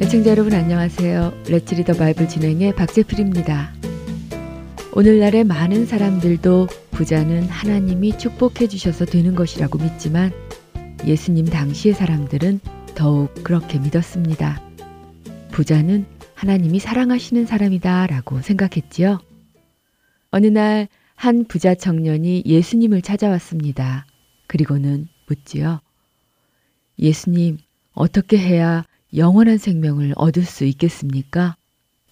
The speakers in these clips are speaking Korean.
애청자 여러분 안녕하세요. 레츠 리더 바이블 진행의 박재필입니다. 오늘날의 많은 사람들도 부자는 하나님이 축복해 주셔서 되는 것이라고 믿지만 예수님 당시의 사람들은 더욱 그렇게 믿었습니다. 부자는 하나님이 사랑하시는 사람이다 라고 생각했지요. 어느 날 한 부자 청년이 예수님을 찾아왔습니다. 그리고는 묻지요. 예수님, 어떻게 해야 영원한 생명을 얻을 수 있겠습니까?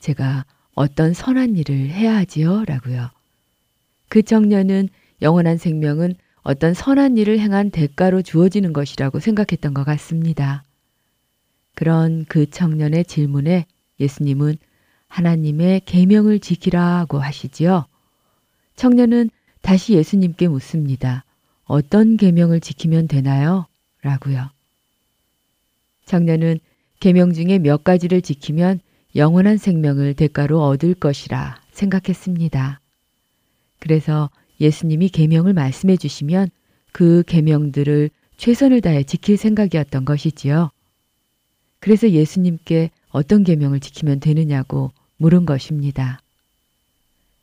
제가 어떤 선한 일을 해야 하지요? 라고요. 그 청년은 영원한 생명은 어떤 선한 일을 행한 대가로 주어지는 것이라고 생각했던 것 같습니다. 그런 그 청년의 질문에 예수님은 하나님의 계명을 지키라고 하시지요. 청년은 다시 예수님께 묻습니다. 어떤 계명을 지키면 되나요? 라고요. 청년은 계명 중에 몇 가지를 지키면 영원한 생명을 대가로 얻을 것이라 생각했습니다. 그래서 예수님이 계명을 말씀해 주시면 그 계명들을 최선을 다해 지킬 생각이었던 것이지요. 그래서 예수님께 어떤 계명을 지키면 되느냐고 물은 것입니다.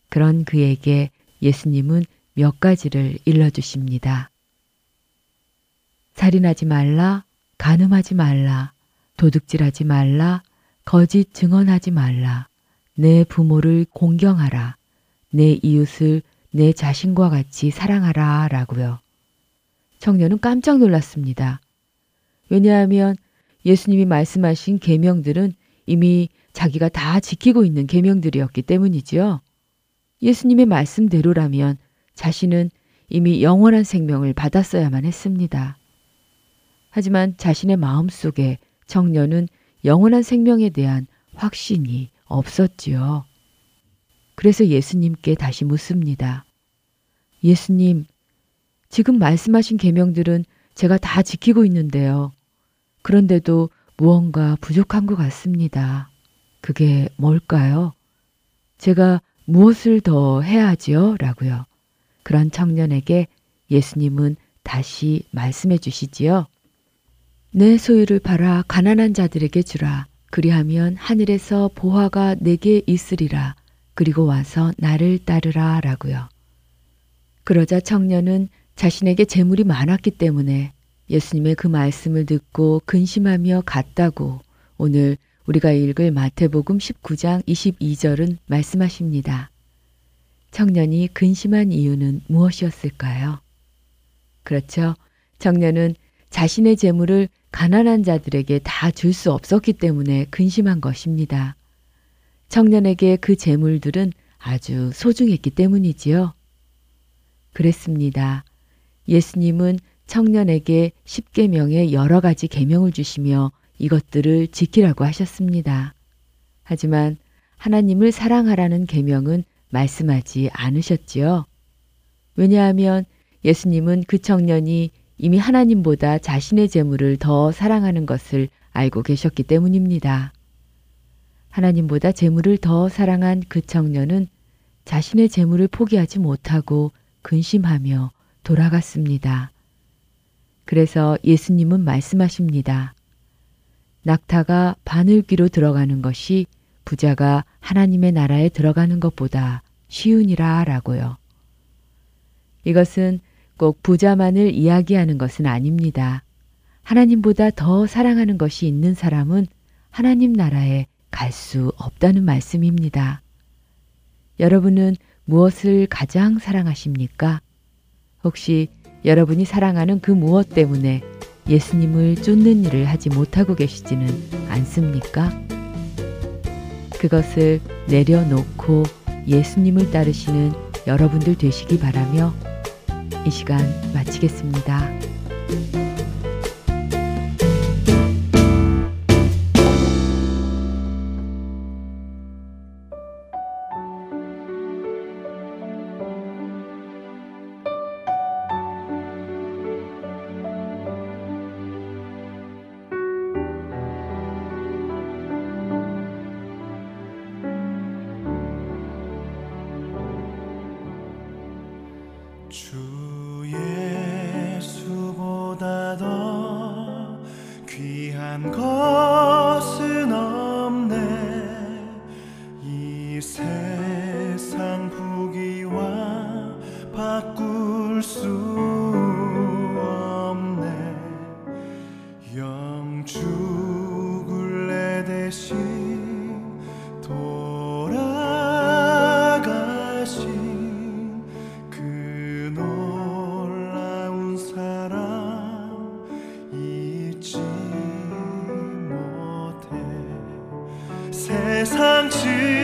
그런 그에게 예수님은 몇 가지를 일러 주십니다. 살인하지 말라, 간음하지 말라, 도둑질하지 말라, 거짓 증언하지 말라, 내 부모를 공경하라, 내 이웃을 내 자신과 같이 사랑하라 라고요. 청년은 깜짝 놀랐습니다. 왜냐하면 예수님이 말씀하신 계명들은 이미 자기가 다 지키고 있는 계명들이었기 때문이지요. 예수님의 말씀대로라면 자신은 이미 영원한 생명을 받았어야만 했습니다. 하지만 자신의 마음 속에 청년은 영원한 생명에 대한 확신이 없었지요. 그래서 예수님께 다시 묻습니다. 예수님, 지금 말씀하신 계명들은 제가 다 지키고 있는데요. 그런데도 무언가 부족한 것 같습니다. 그게 뭘까요? 제가 무엇을 더 해야 하지요? 라고요. 그런 청년에게 예수님은 다시 말씀해 주시지요. 내 소유를 팔아 가난한 자들에게 주라. 그리하면 하늘에서 보화가 내게 있으리라. 그리고 와서 나를 따르라. 라고요. 그러자 청년은 자신에게 재물이 많았기 때문에 예수님의 그 말씀을 듣고 근심하며 갔다고 오늘 우리가 읽을 마태복음 19장 22절은 말씀하십니다. 청년이 근심한 이유는 무엇이었을까요? 그렇죠. 청년은 자신의 재물을 가난한 자들에게 다 줄 수 없었기 때문에 근심한 것입니다. 청년에게 그 재물들은 아주 소중했기 때문이지요. 그랬습니다. 예수님은 청년에게 십계명의 여러 가지 계명을 주시며 이것들을 지키라고 하셨습니다. 하지만 하나님을 사랑하라는 계명은 말씀하지 않으셨지요. 왜냐하면 예수님은 그 청년이 이미 하나님보다 자신의 재물을 더 사랑하는 것을 알고 계셨기 때문입니다. 하나님보다 재물을 더 사랑한 그 청년은 자신의 재물을 포기하지 못하고 근심하며 돌아갔습니다. 그래서 예수님은 말씀하십니다. 낙타가 바늘귀로 들어가는 것이 부자가 하나님의 나라에 들어가는 것보다 쉬우니라 라고요. 이것은 꼭 부자만을 이야기하는 것은 아닙니다. 하나님보다 더 사랑하는 것이 있는 사람은 하나님 나라에 갈 수 없다는 말씀입니다. 여러분은 무엇을 가장 사랑하십니까? 혹시 여러분이 사랑하는 그 무엇 때문에 예수님을 쫓는 일을 하지 못하고 계시지는 않습니까? 그것을 내려놓고 예수님을 따르시는 여러분들 되시기 바라며 이 시간 마치겠습니다. 세상 지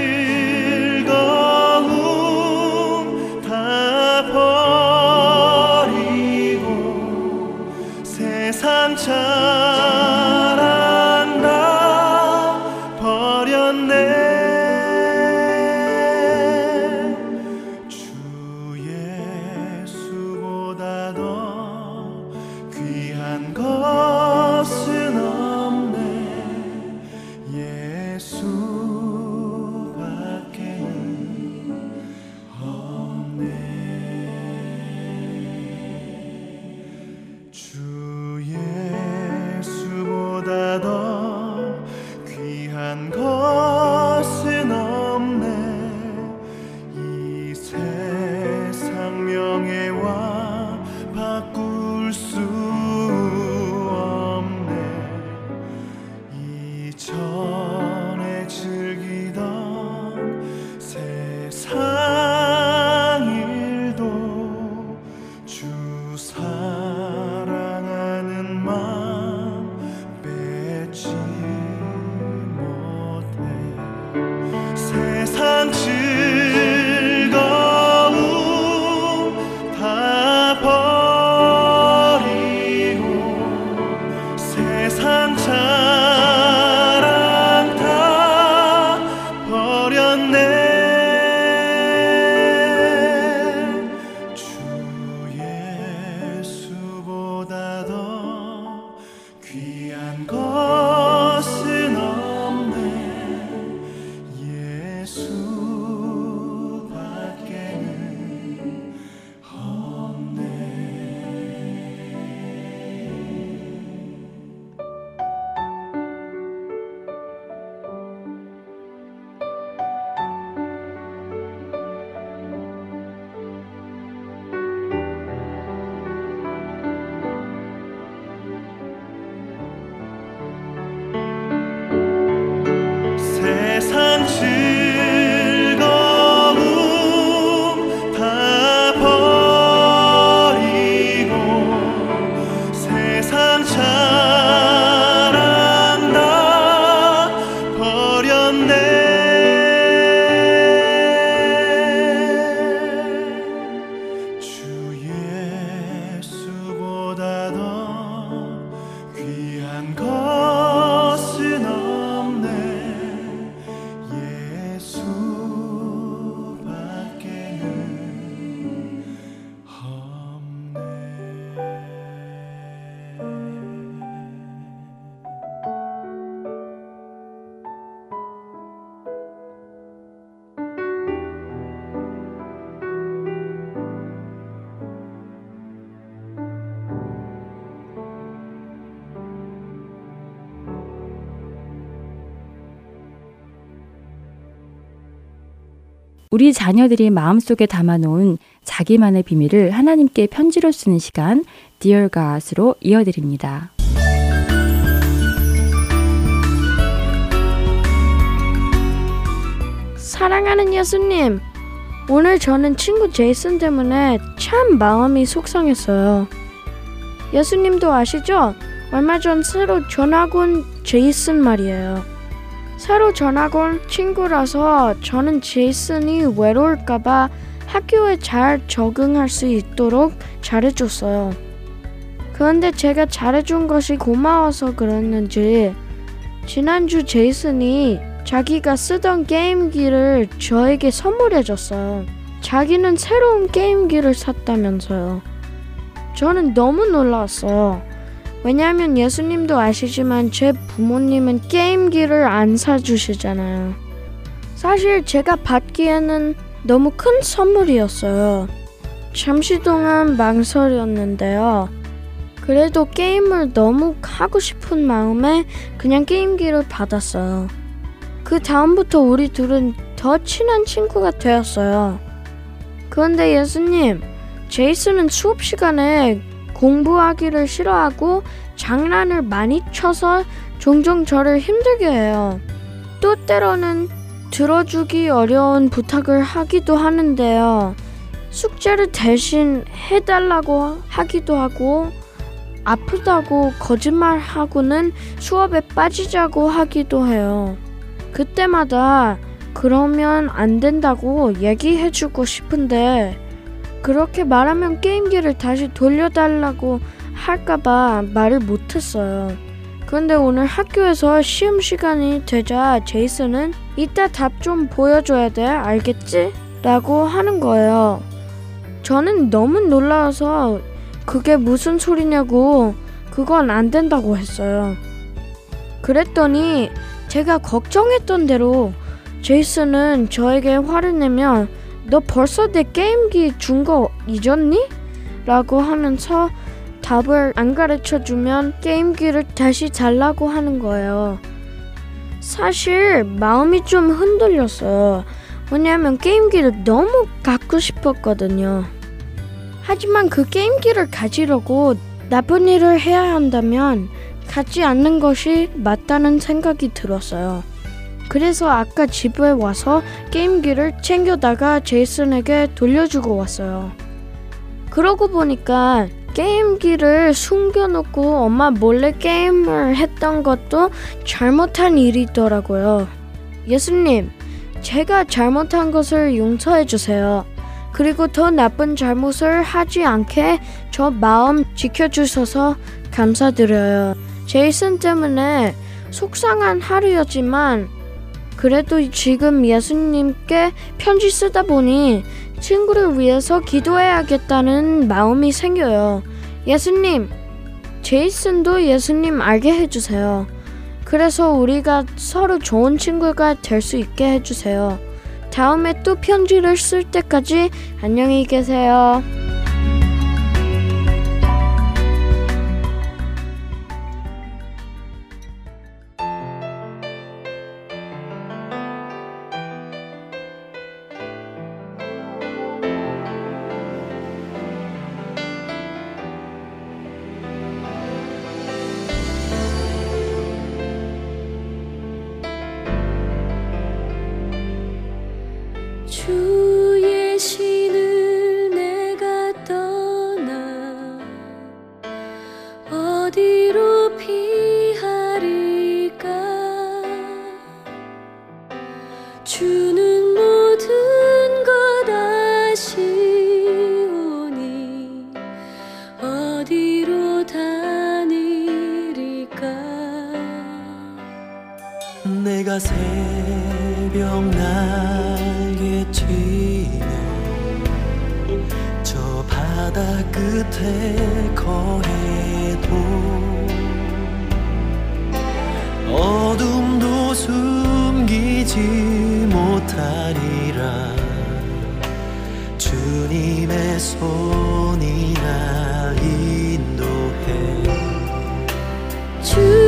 우리 자녀들이 마음속에 담아놓은 자기만의 비밀을 하나님께 편지로 쓰는 시간 Dear God으로 이어드립니다. 사랑하는 예수님, 오늘 저는 친구 제이슨 때문에 참 마음이 속상했어요. 예수님도 아시죠? 얼마 전 새로 전학 온 제이슨 말이에요. 새로 전학 온 친구라서 저는 제이슨이 외로울까봐 학교에 잘 적응할 수 있도록 잘해줬어요. 그런데 제가 잘해준 것이 고마워서 그랬는지 지난주 제이슨이 자기가 쓰던 게임기를 저에게 선물해줬어요. 자기는 새로운 게임기를 샀다면서요. 저는 너무 놀랐어요. 왜냐하면 예수님도 아시지만 제 부모님은 게임기를 안 사주시잖아요. 사실 제가 받기에는 너무 큰 선물이었어요. 잠시 동안 망설였는데요. 그래도 게임을 너무 하고 싶은 마음에 그냥 게임기를 받았어요. 그 다음부터 우리 둘은 더 친한 친구가 되었어요. 그런데 예수님, 제이슨은 수업 시간에 공부하기를 싫어하고 장난을 많이 쳐서 종종 저를 힘들게 해요. 또 때로는 들어주기 어려운 부탁을 하기도 하는데요. 숙제를 대신 해달라고 하기도 하고 아프다고 거짓말하고는 수업에 빠지자고 하기도 해요. 그때마다 그러면 안 된다고 얘기해주고 싶은데 그렇게 말하면 게임기를 다시 돌려달라고 할까봐 말을 못했어요. 그런데 오늘 학교에서 시험 시간이 되자 제이슨은 이따 답 좀 보여줘야 돼 알겠지? 라고 하는 거예요. 저는 너무 놀라워서 그게 무슨 소리냐고 그건 안 된다고 했어요. 그랬더니 제가 걱정했던 대로 제이슨은 저에게 화를 내면 너 벌써 내 게임기 준 거 잊었니? 라고 하면서 답을 안 가르쳐 주면 게임기를 다시 달라고 하는 거예요. 사실 마음이 좀 흔들렸어요. 왜냐하면 게임기를 너무 갖고 싶었거든요. 하지만 그 게임기를 가지려고 나쁜 일을 해야 한다면 갖지 않는 것이 맞다는 생각이 들었어요. 그래서 아까 집에 와서 게임기를 챙겨다가 제이슨에게 돌려주고 왔어요. 그러고 보니까 게임기를 숨겨놓고 엄마 몰래 게임을 했던 것도 잘못한 일이더라고요. 예수님, 제가 잘못한 것을 용서해 주세요. 그리고 더 나쁜 잘못을 하지 않게 저 마음 지켜주셔서 감사드려요. 제이슨 때문에 속상한 하루였지만 그래도 지금 예수님께 편지 쓰다 보니 친구를 위해서 기도해야겠다는 마음이 생겨요. 예수님, 제이슨도 예수님 알게 해주세요. 그래서 우리가 서로 좋은 친구가 될 수 있게 해주세요. 다음에 또 편지를 쓸 때까지 안녕히 계세요. 다니리까? 내가 새벽 날개 치며 저 바다 끝에 거해도 어둠도 숨기지 못하리라. 주님의 손이 주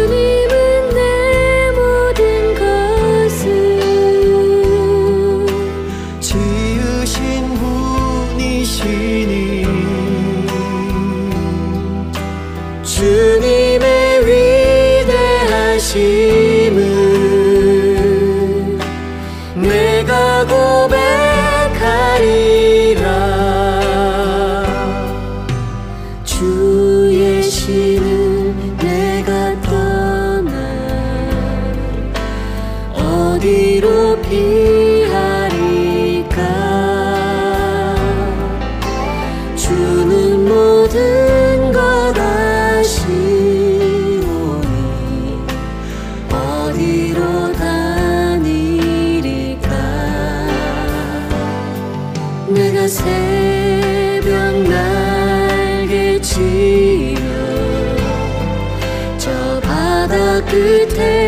pu te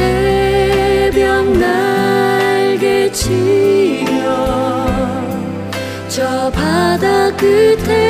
새벽 날개 치며 저 바다 끝에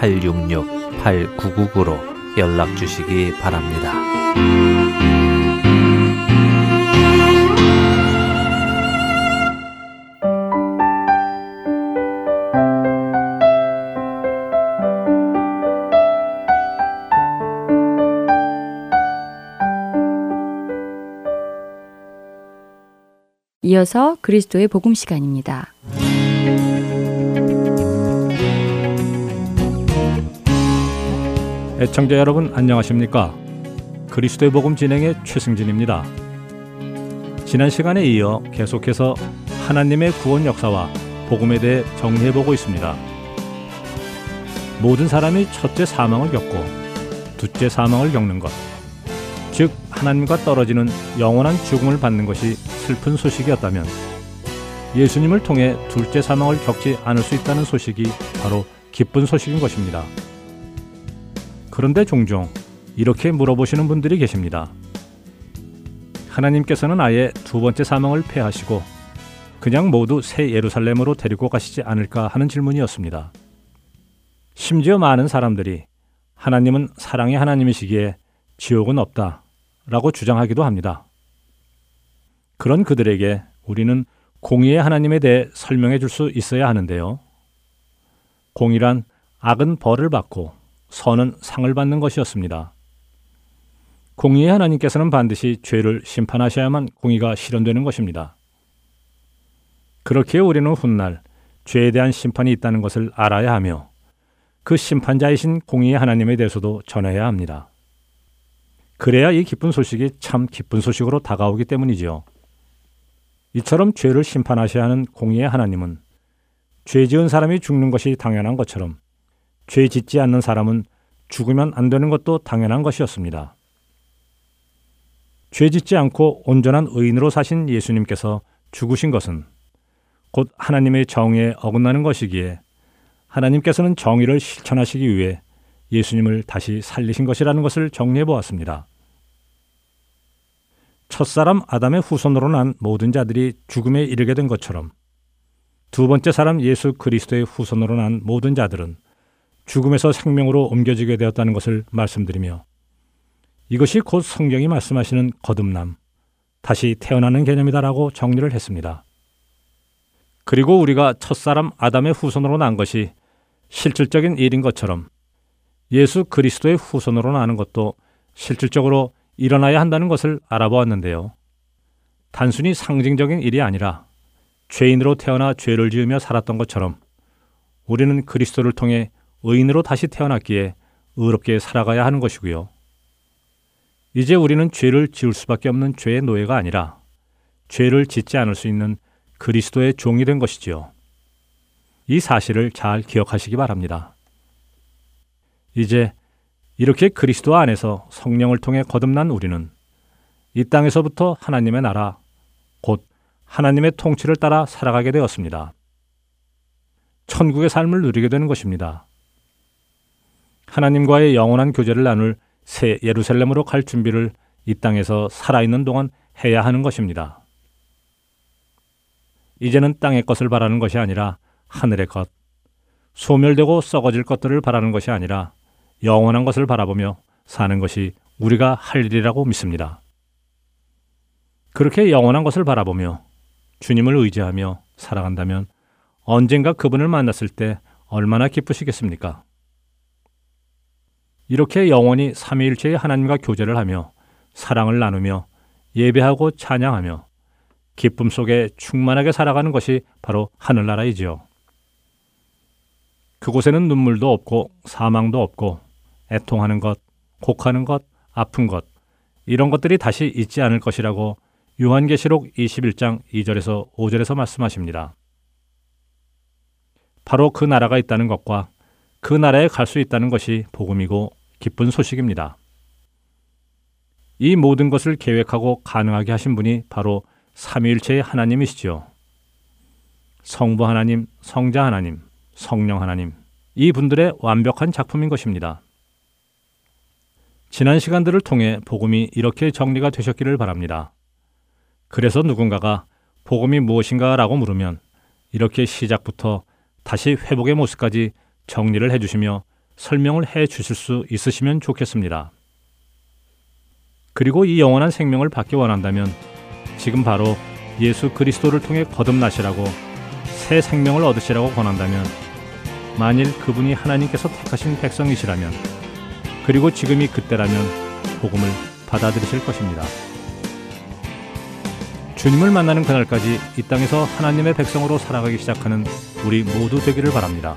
602-866-8999로 연락 주시기 바랍니다. 이어서 그리스도의 복음 시간입니다. 애청자 여러분 안녕하십니까? 그리스도의 복음 진행의 최승진입니다. 지난 시간에 이어 계속해서 하나님의 구원 역사와 복음에 대해 정리해 보고 있습니다. 모든 사람이 첫째 사망을 겪고 둘째 사망을 겪는 것, 즉 하나님과 떨어지는 영원한 죽음을 받는 것이 슬픈 소식이었다면 예수님을 통해 둘째 사망을 겪지 않을 수 있다는 소식이 바로 기쁜 소식인 것입니다. 그런데 종종 이렇게 물어보시는 분들이 계십니다. 하나님께서는 아예 두 번째 사망을 폐하시고 그냥 모두 새 예루살렘으로 데리고 가시지 않을까 하는 질문이었습니다. 심지어 많은 사람들이 하나님은 사랑의 하나님이시기에 지옥은 없다 라고 주장하기도 합니다. 그런 그들에게 우리는 공의의 하나님에 대해 설명해 줄 수 있어야 하는데요. 공의란 악은 벌을 받고 선은 상을 받는 것이었습니다. 공의의 하나님께서는 반드시 죄를 심판하셔야만 공의가 실현되는 것입니다. 그렇게 우리는 훗날 죄에 대한 심판이 있다는 것을 알아야 하며 그 심판자이신 공의의 하나님에 대해서도 전해야 합니다. 그래야 이 기쁜 소식이 참 기쁜 소식으로 다가오기 때문이지요. 이처럼 죄를 심판하셔야 하는 공의의 하나님은 죄 지은 사람이 죽는 것이 당연한 것처럼 죄 짓지 않는 사람은 죽으면 안 되는 것도 당연한 것이었습니다. 죄 짓지 않고 온전한 의인으로 사신 예수님께서 죽으신 것은 곧 하나님의 정의에 어긋나는 것이기에 하나님께서는 정의를 실천하시기 위해 예수님을 다시 살리신 것이라는 것을 정리해 보았습니다. 첫사람 아담의 후손으로 난 모든 자들이 죽음에 이르게 된 것처럼 두 번째 사람 예수 그리스도의 후손으로 난 모든 자들은 죽음에서 생명으로 옮겨지게 되었다는 것을 말씀드리며 이것이 곧 성경이 말씀하시는 거듭남, 다시 태어나는 개념이다라고 정리를 했습니다. 그리고 우리가 첫사람 아담의 후손으로 난 것이 실질적인 일인 것처럼 예수 그리스도의 후손으로 나는 것도 실질적으로 일어나야 한다는 것을 알아보았는데요. 단순히 상징적인 일이 아니라 죄인으로 태어나 죄를 지으며 살았던 것처럼 우리는 그리스도를 통해 의인으로 다시 태어났기에 의롭게 살아가야 하는 것이고요. 이제 우리는 죄를 지을 수밖에 없는 죄의 노예가 아니라 죄를 짓지 않을 수 있는 그리스도의 종이 된 것이지요. 이 사실을 잘 기억하시기 바랍니다. 이제 이렇게 그리스도 안에서 성령을 통해 거듭난 우리는 이 땅에서부터 하나님의 나라, 곧 하나님의 통치를 따라 살아가게 되었습니다. 천국의 삶을 누리게 되는 것입니다. 하나님과의 영원한 교제를 나눌 새 예루살렘으로 갈 준비를 이 땅에서 살아있는 동안 해야 하는 것입니다. 이제는 땅의 것을 바라는 것이 아니라 하늘의 것, 소멸되고 썩어질 것들을 바라는 것이 아니라 영원한 것을 바라보며 사는 것이 우리가 할 일이라고 믿습니다. 그렇게 영원한 것을 바라보며 주님을 의지하며 살아간다면 언젠가 그분을 만났을 때 얼마나 기쁘시겠습니까? 이렇게 영원히 삼위일체의 하나님과 교제를 하며 사랑을 나누며 예배하고 찬양하며 기쁨 속에 충만하게 살아가는 것이 바로 하늘나라이지요. 그곳에는 눈물도 없고 사망도 없고 애통하는 것, 곡하는 것, 아픈 것 이런 것들이 다시 있지 않을 것이라고 요한계시록 21장 2절에서 5절에서 말씀하십니다. 바로 그 나라가 있다는 것과 그 나라에 갈 수 있다는 것이 복음이고 기쁜 소식입니다. 이 모든 것을 계획하고 가능하게 하신 분이 바로 삼위일체의 하나님이시죠. 성부 하나님, 성자 하나님, 성령 하나님, 이 분들의 완벽한 작품인 것입니다. 지난 시간들을 통해 복음이 이렇게 정리가 되셨기를 바랍니다. 그래서 누군가가 복음이 무엇인가 라고 물으면 이렇게 시작부터 다시 회복의 모습까지 정리를 해주시며 설명을 해 주실 수 있으시면 좋겠습니다. 그리고 이 영원한 생명을 받기 원한다면 지금 바로 예수 그리스도를 통해 거듭나시라고 새 생명을 얻으시라고 권한다면 만일 그분이 하나님께서 택하신 백성이시라면 그리고 지금이 그때라면 복음을 받아들이실 것입니다. 주님을 만나는 그날까지 이 땅에서 하나님의 백성으로 살아가기 시작하는 우리 모두 되기를 바랍니다.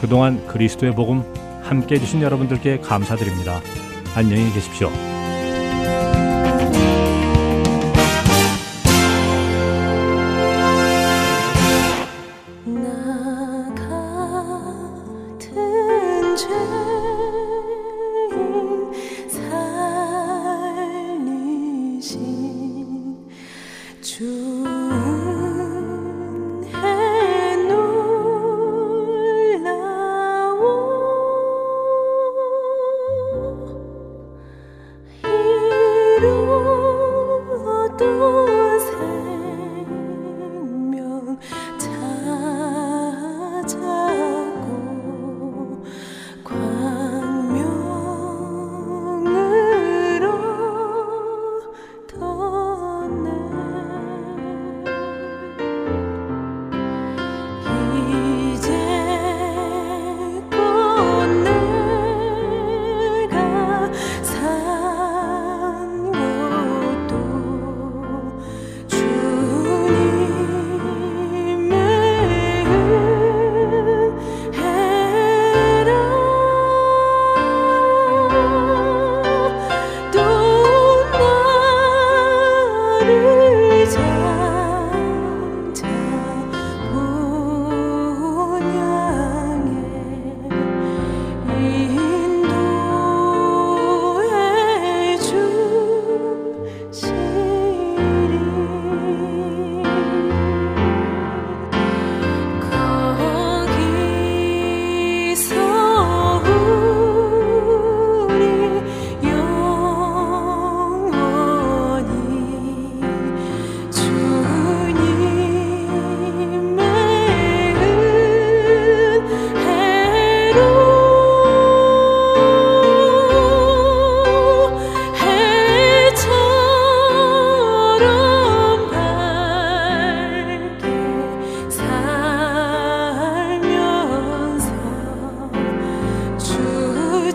그동안 그리스도의 복음 함께 해주신 여러분들께 감사드립니다. 안녕히 계십시오.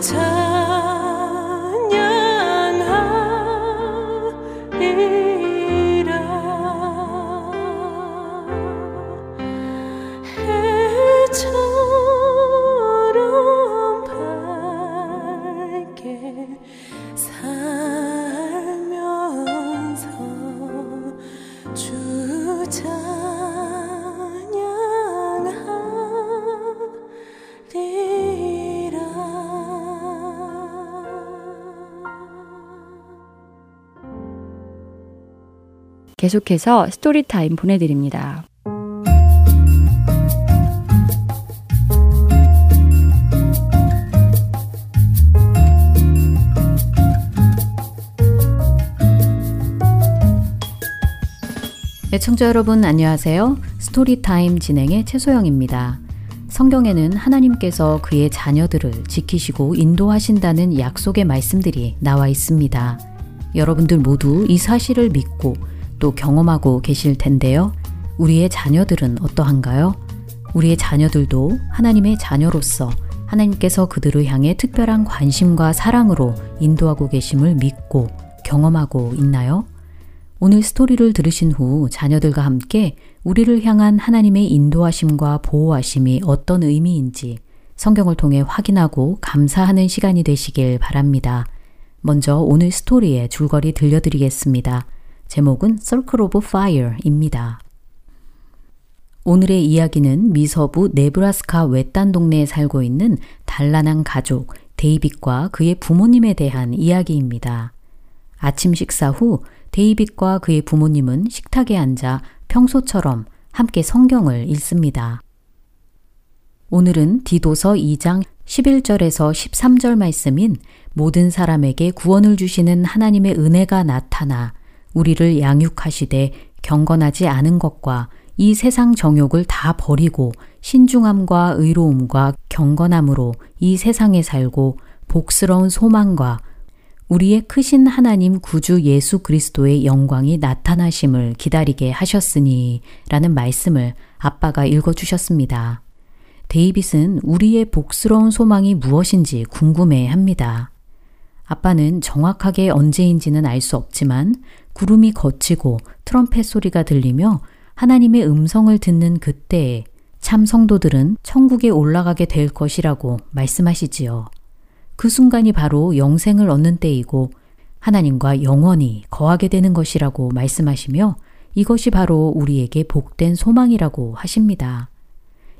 time. 계속해서 Story Time 보내드립니다. 애청자 여러분 안녕하세요. Story Time 진행의 최소영입니다. 성경에는 하나님께서 그의 자녀들을 지키시고 인도하신다는 약속의 말씀들이 나와 있습니다. 여러분들 모두 이 사실을 믿고 또 경험하고 계실 텐데요. 우리의 자녀들은 어떠한가요? 우리의 자녀들도 하나님의 자녀로서 하나님께서 그들을 향해 특별한 관심과 사랑으로 인도하고 계심을 믿고 경험하고 있나요? 오늘 스토리를 들으신 후 자녀들과 함께 우리를 향한 하나님의 인도하심과 보호하심이 어떤 의미인지 성경을 통해 확인하고 감사하는 시간이 되시길 바랍니다. 먼저 오늘 스토리의 줄거리 들려드리겠습니다. 제목은 Circle of Fire입니다. 오늘의 이야기는 미서부 네브라스카 외딴 동네에 살고 있는 단란한 가족 데이빗과 그의 부모님에 대한 이야기입니다. 아침 식사 후 데이빗과 그의 부모님은 식탁에 앉아 평소처럼 함께 성경을 읽습니다. 오늘은 디도서 2장 11절에서 13절 말씀인 모든 사람에게 구원을 주시는 하나님의 은혜가 나타나 우리를 양육하시되 경건하지 않은 것과 이 세상 정욕을 다 버리고 신중함과 의로움과 경건함으로 이 세상에 살고 복스러운 소망과 우리의 크신 하나님 구주 예수 그리스도의 영광이 나타나심을 기다리게 하셨으니 라는 말씀을 아빠가 읽어주셨습니다. 데이빗은 우리의 복스러운 소망이 무엇인지 궁금해 합니다. 아빠는 정확하게 언제인지는 알 수 없지만 구름이 걷히고 트럼펫 소리가 들리며 하나님의 음성을 듣는 그때에 참 성도들은 천국에 올라가게 될 것이라고 말씀하시지요. 그 순간이 바로 영생을 얻는 때이고 하나님과 영원히 거하게 되는 것이라고 말씀하시며 이것이 바로 우리에게 복된 소망이라고 하십니다.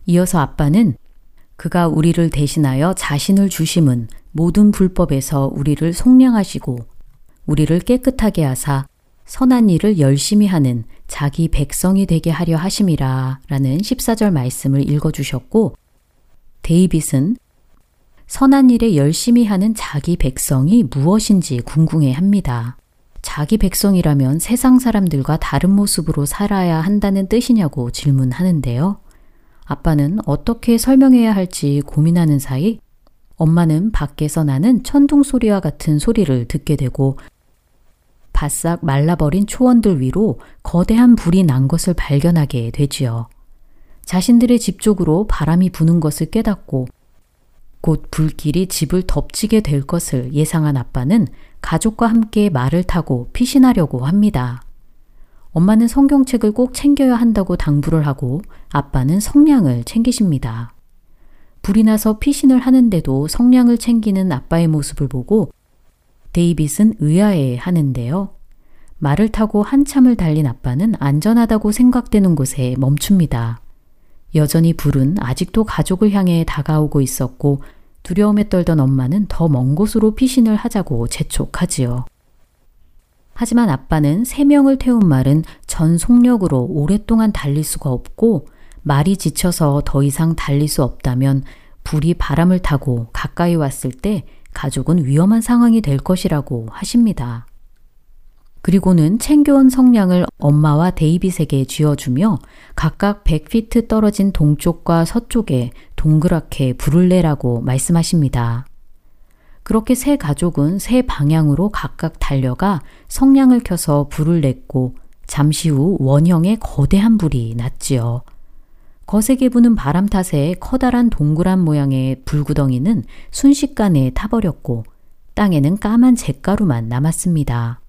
이어서 아빠는 그가 우리를 대신하여 자신을 주심은 모든 불법에서 우리를 속량하시고 우리를 깨끗하게 하사 선한 일을 열심히 하는 자기 백성이 되게 하려 하심이라 라는 14절 말씀을 읽어주셨고 데이빗은 선한 일에 열심히 하는 자기 백성이 무엇인지 궁금해 합니다. 자기 백성이라면 세상 사람들과 다른 모습으로 살아야 한다는 뜻이냐고 질문하는데요. 아빠는 어떻게 설명해야 할지 고민하는 사이 엄마는 밖에서 나는 천둥 소리와 같은 소리를 듣게 되고 바싹 말라버린 초원들 위로 거대한 불이 난 것을 발견하게 되지요. 자신들의 집 쪽으로 바람이 부는 것을 깨닫고 곧 불길이 집을 덮치게 될 것을 예상한 아빠는 가족과 함께 말을 타고 피신하려고 합니다. 엄마는 성경책을 꼭 챙겨야 한다고 당부를 하고 아빠는 성냥을 챙기십니다. 불이 나서 피신을 하는데도 성냥을 챙기는 아빠의 모습을 보고 데이빗은 의아해 하는데요. 말을 타고 한참을 달린 아빠는 안전하다고 생각되는 곳에 멈춥니다. 여전히 불은 아직도 가족을 향해 다가오고 있었고 두려움에 떨던 엄마는 더 먼 곳으로 피신을 하자고 재촉하지요. 하지만 아빠는 세 명을 태운 말은 전 속력으로 오랫동안 달릴 수가 없고 말이 지쳐서 더 이상 달릴 수 없다면 불이 바람을 타고 가까이 왔을 때 가족은 위험한 상황이 될 것이라고 하십니다. 그리고는 챙겨온 성냥을 엄마와 데이빗에게 쥐어주며 각각 100피트 떨어진 동쪽과 서쪽에 동그랗게 불을 내라고 말씀하십니다. 그렇게 세 가족은 세 방향으로 각각 달려가 성냥을 켜서 불을 냈고 잠시 후 원형의 거대한 불이 났지요. 거세게 부는 바람 탓에 커다란 동그란 모양의 불구덩이는 순식간에 타버렸고 땅에는 까만 잿가루만 남았습니다.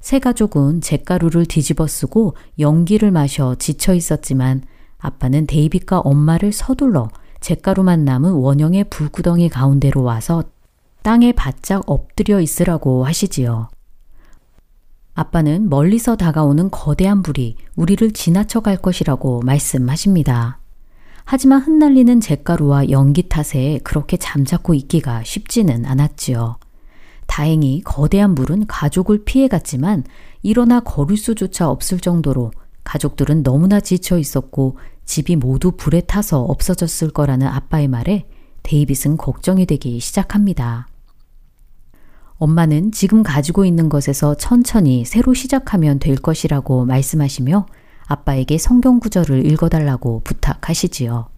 세 가족은 잿가루를 뒤집어 쓰고 연기를 마셔 지쳐 있었지만 아빠는 데이빗과 엄마를 서둘러 잿가루만 남은 원형의 불구덩이 가운데로 와서 땅에 바짝 엎드려 있으라고 하시지요. 아빠는 멀리서 다가오는 거대한 불이 우리를 지나쳐 갈 것이라고 말씀하십니다. 하지만 흩날리는 잿가루와 연기 탓에 그렇게 잠자코 있기가 쉽지는 않았지요. 다행히 거대한 물은 가족을 피해갔지만 일어나 걸을 수조차 없을 정도로 가족들은 너무나 지쳐 있었고 집이 모두 불에 타서 없어졌을 거라는 아빠의 말에 데이빗은 걱정이 되기 시작합니다. 엄마는 지금 가지고 있는 것에서 천천히 새로 시작하면 될 것이라고 말씀하시며 아빠에게 성경 구절을 읽어달라고 부탁하시지요.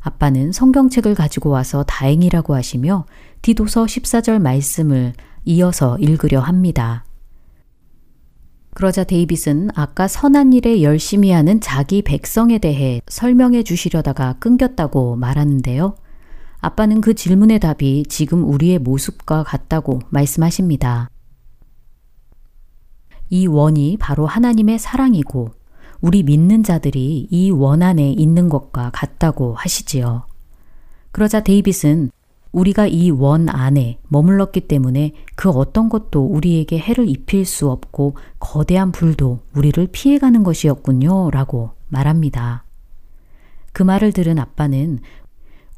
아빠는 성경책을 가지고 와서 다행이라고 하시며 디도서 14절 말씀을 이어서 읽으려 합니다. 그러자 데이빗은 아까 선한 일에 열심히 하는 자기 백성에 대해 설명해 주시려다가 끊겼다고 말하는데요. 아빠는 그 질문의 답이 지금 우리의 모습과 같다고 말씀하십니다. 이 원이 바로 하나님의 사랑이고 우리 믿는 자들이 이 원 안에 있는 것과 같다고 하시지요. 그러자 데이빗은 우리가 이 원 안에 머물렀기 때문에 그 어떤 것도 우리에게 해를 입힐 수 없고 거대한 불도 우리를 피해가는 것이었군요. 라고 말합니다. 그 말을 들은 아빠는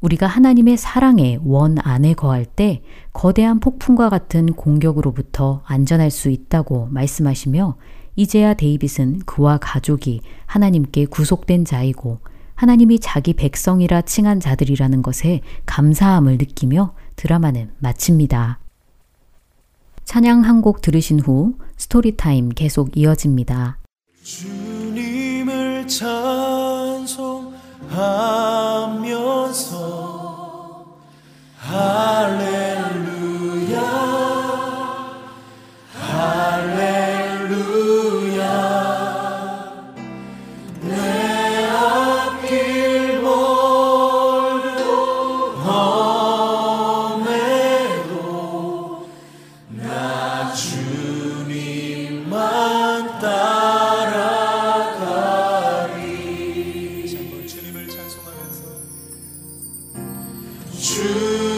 우리가 하나님의 사랑의 원 안에 거할 때 거대한 폭풍과 같은 공격으로부터 안전할 수 있다고 말씀하시며 이제야 데이빗은 그와 가족이 하나님께 구속된 자이고 하나님이 자기 백성이라 칭한 자들이라는 것에 감사함을 느끼며 드라마는 마칩니다. 찬양 한 곡 들으신 후 Story Time 계속 이어집니다. 주님을 찬송하면서 할렐루야. 할렐루야. 내 앞길 멀고 험해도 나 주님만 따라가리. 한번 주님을 찬송하면서 주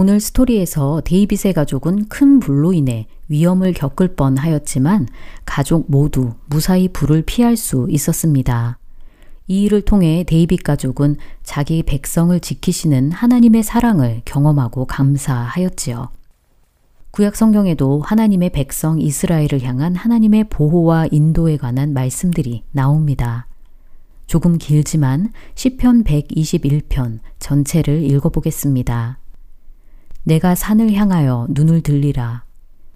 오늘 story에서 데이빗의 가족은 큰 불로 인해 위험을 겪을 뻔 하였지만 가족 모두 무사히 불을 피할 수 있었습니다. 이 일을 통해 데이빗 가족은 자기 백성을 지키시는 하나님의 사랑을 경험하고 감사하였지요. 구약 성경에도 하나님의 백성 이스라엘을 향한 하나님의 보호와 인도에 관한 말씀들이 나옵니다. 조금 길지만 시편 121편 전체를 읽어보겠습니다. 내가 산을 향하여 눈을 들리라.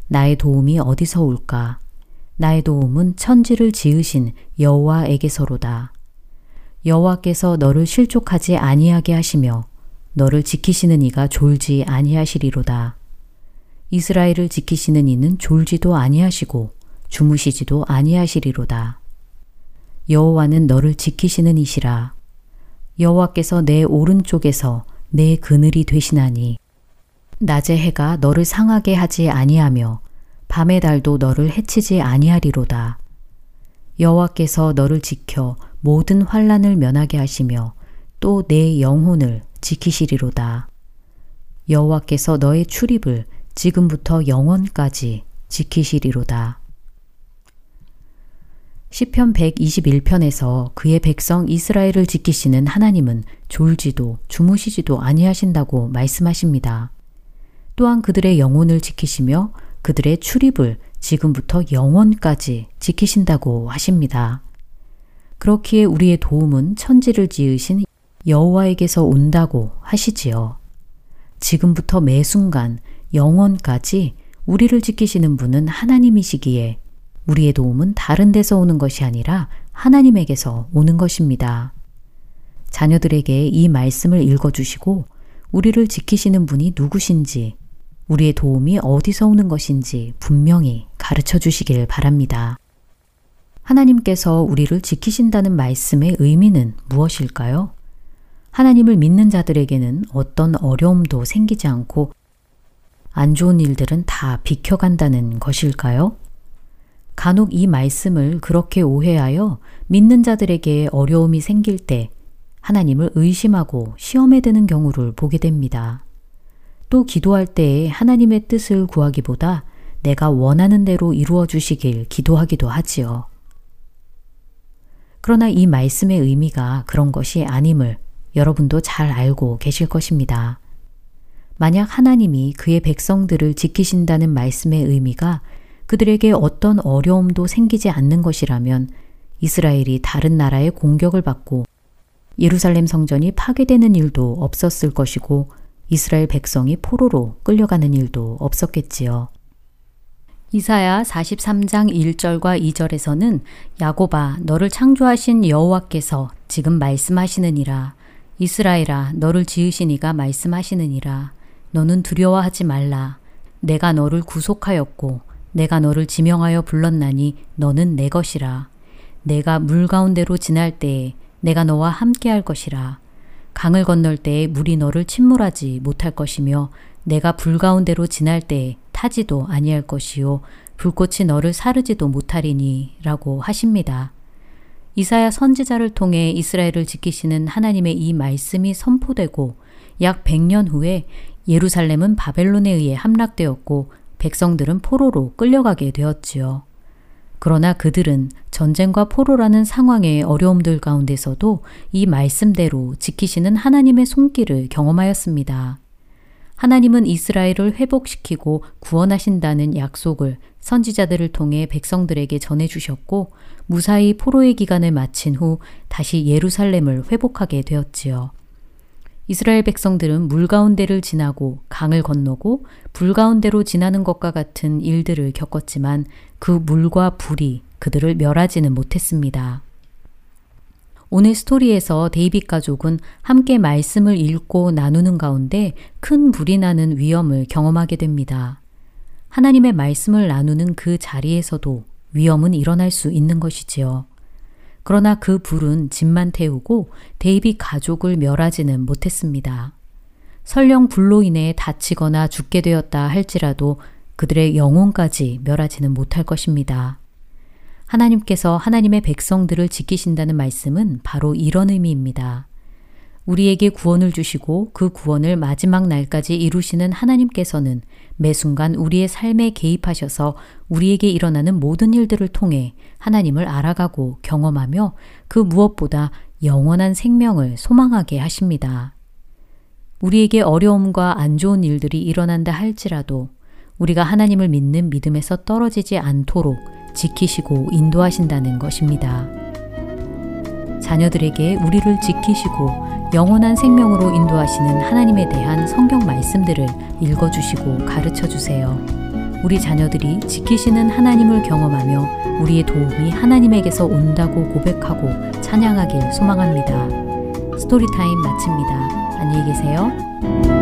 나의 도움이 어디서 올까? 나의 도움은 천지를 지으신 여호와에게서로다. 여호와께서 너를 실족하지 아니하게 하시며 너를 지키시는 이가 졸지 아니하시리로다. 이스라엘을 지키시는 이는 졸지도 아니하시고 주무시지도 아니하시리로다. 여호와는 너를 지키시는 이시라. 여호와께서 내 오른쪽에서 내 그늘이 되시나니 낮의 해가 너를 상하게 하지 아니하며 밤의 달도 너를 해치지 아니하리로다. 여호와께서 너를 지켜 모든 환란을 면하게 하시며 또 내 영혼을 지키시리로다. 여호와께서 너의 출입을 지금부터 영원까지 지키시리로다. 시편 121편에서 그의 백성 이스라엘을 지키시는 하나님은 졸지도 주무시지도 아니하신다고 말씀하십니다. 또한 그들의 영혼을 지키시며 그들의 출입을 지금부터 영원까지 지키신다고 하십니다. 그렇기에 우리의 도움은 천지를 지으신 여호와에게서 온다고 하시지요. 지금부터 매 순간 영원까지 우리를 지키시는 분은 하나님이시기에 우리의 도움은 다른 데서 오는 것이 아니라 하나님에게서 오는 것입니다. 자녀들에게 이 말씀을 읽어주시고 우리를 지키시는 분이 누구신지, 우리의 도움이 어디서 오는 것인지 분명히 가르쳐 주시길 바랍니다. 하나님께서 우리를 지키신다는 말씀의 의미는 무엇일까요? 하나님을 믿는 자들에게는 어떤 어려움도 생기지 않고 안 좋은 일들은 다 비켜간다는 것일까요? 간혹 이 말씀을 그렇게 오해하여 믿는 자들에게 어려움이 생길 때 하나님을 의심하고 시험에 드는 경우를 보게 됩니다. 또 기도할 때에 하나님의 뜻을 구하기보다 내가 원하는 대로 이루어 주시길 기도하기도 하지요. 그러나 이 말씀의 의미가 그런 것이 아님을 여러분도 잘 알고 계실 것입니다. 만약 하나님이 그의 백성들을 지키신다는 말씀의 의미가 그들에게 어떤 어려움도 생기지 않는 것이라면 이스라엘이 다른 나라의 공격을 받고 예루살렘 성전이 파괴되는 일도 없었을 것이고 이스라엘 백성이 포로로 끌려가는 일도 없었겠지요. 이사야 43장 1절과 2절에서는 야고바 너를 창조하신 여호와께서 지금 말씀하시느니라. 이스라엘아 너를 지으신 이가 말씀하시느니라. 너는 두려워하지 말라. 내가 너를 구속하였고 내가 너를 지명하여 불렀나니 너는 내 것이라. 내가 물 가운데로 지날 때에 내가 너와 함께 할 것이라 강을 건널 때에 물이 너를 침몰하지 못할 것이며 내가 불 가운데로 지날 때에 타지도 아니할 것이요 불꽃이 너를 사르지도 못하리니 라고 하십니다. 이사야 선지자를 통해 이스라엘을 지키시는 하나님의 이 말씀이 선포되고 약 100년 후에 예루살렘은 바벨론에 의해 함락되었고 백성들은 포로로 끌려가게 되었지요. 그러나 그들은 전쟁과 포로라는 상황의 어려움들 가운데서도 이 말씀대로 지키시는 하나님의 손길을 경험하였습니다. 하나님은 이스라엘을 회복시키고 구원하신다는 약속을 선지자들을 통해 백성들에게 전해주셨고 무사히 포로의 기간을 마친 후 다시 예루살렘을 회복하게 되었지요. 이스라엘 백성들은 물 가운데를 지나고 강을 건너고 불 가운데로 지나는 것과 같은 일들을 겪었지만 그 물과 불이 그들을 멸하지는 못했습니다. 오늘 스토리에서 데이빗 가족은 함께 말씀을 읽고 나누는 가운데 큰 불이 나는 위험을 경험하게 됩니다. 하나님의 말씀을 나누는 그 자리에서도 위험은 일어날 수 있는 것이지요. 그러나 그 불은 집만 태우고 데이비 가족을 멸하지는 못했습니다. 설령 불로 인해 다치거나 죽게 되었다 할지라도 그들의 영혼까지 멸하지는 못할 것입니다. 하나님께서 하나님의 백성들을 지키신다는 말씀은 바로 이런 의미입니다. 우리에게 구원을 주시고 그 구원을 마지막 날까지 이루시는 하나님께서는 매 순간 우리의 삶에 개입하셔서 우리에게 일어나는 모든 일들을 통해 하나님을 알아가고 경험하며 그 무엇보다 영원한 생명을 소망하게 하십니다. 우리에게 어려움과 안 좋은 일들이 일어난다 할지라도 우리가 하나님을 믿는 믿음에서 떨어지지 않도록 지키시고 인도하신다는 것입니다. 자녀들에게 우리를 지키시고 영원한 생명으로 인도하시는 하나님에 대한 성경 말씀들을 읽어주시고 가르쳐 주세요. 우리 자녀들이 지키시는 하나님을 경험하며 우리의 도움이 하나님에게서 온다고 고백하고 찬양하길 소망합니다. Story Time 마칩니다. 안녕히 계세요.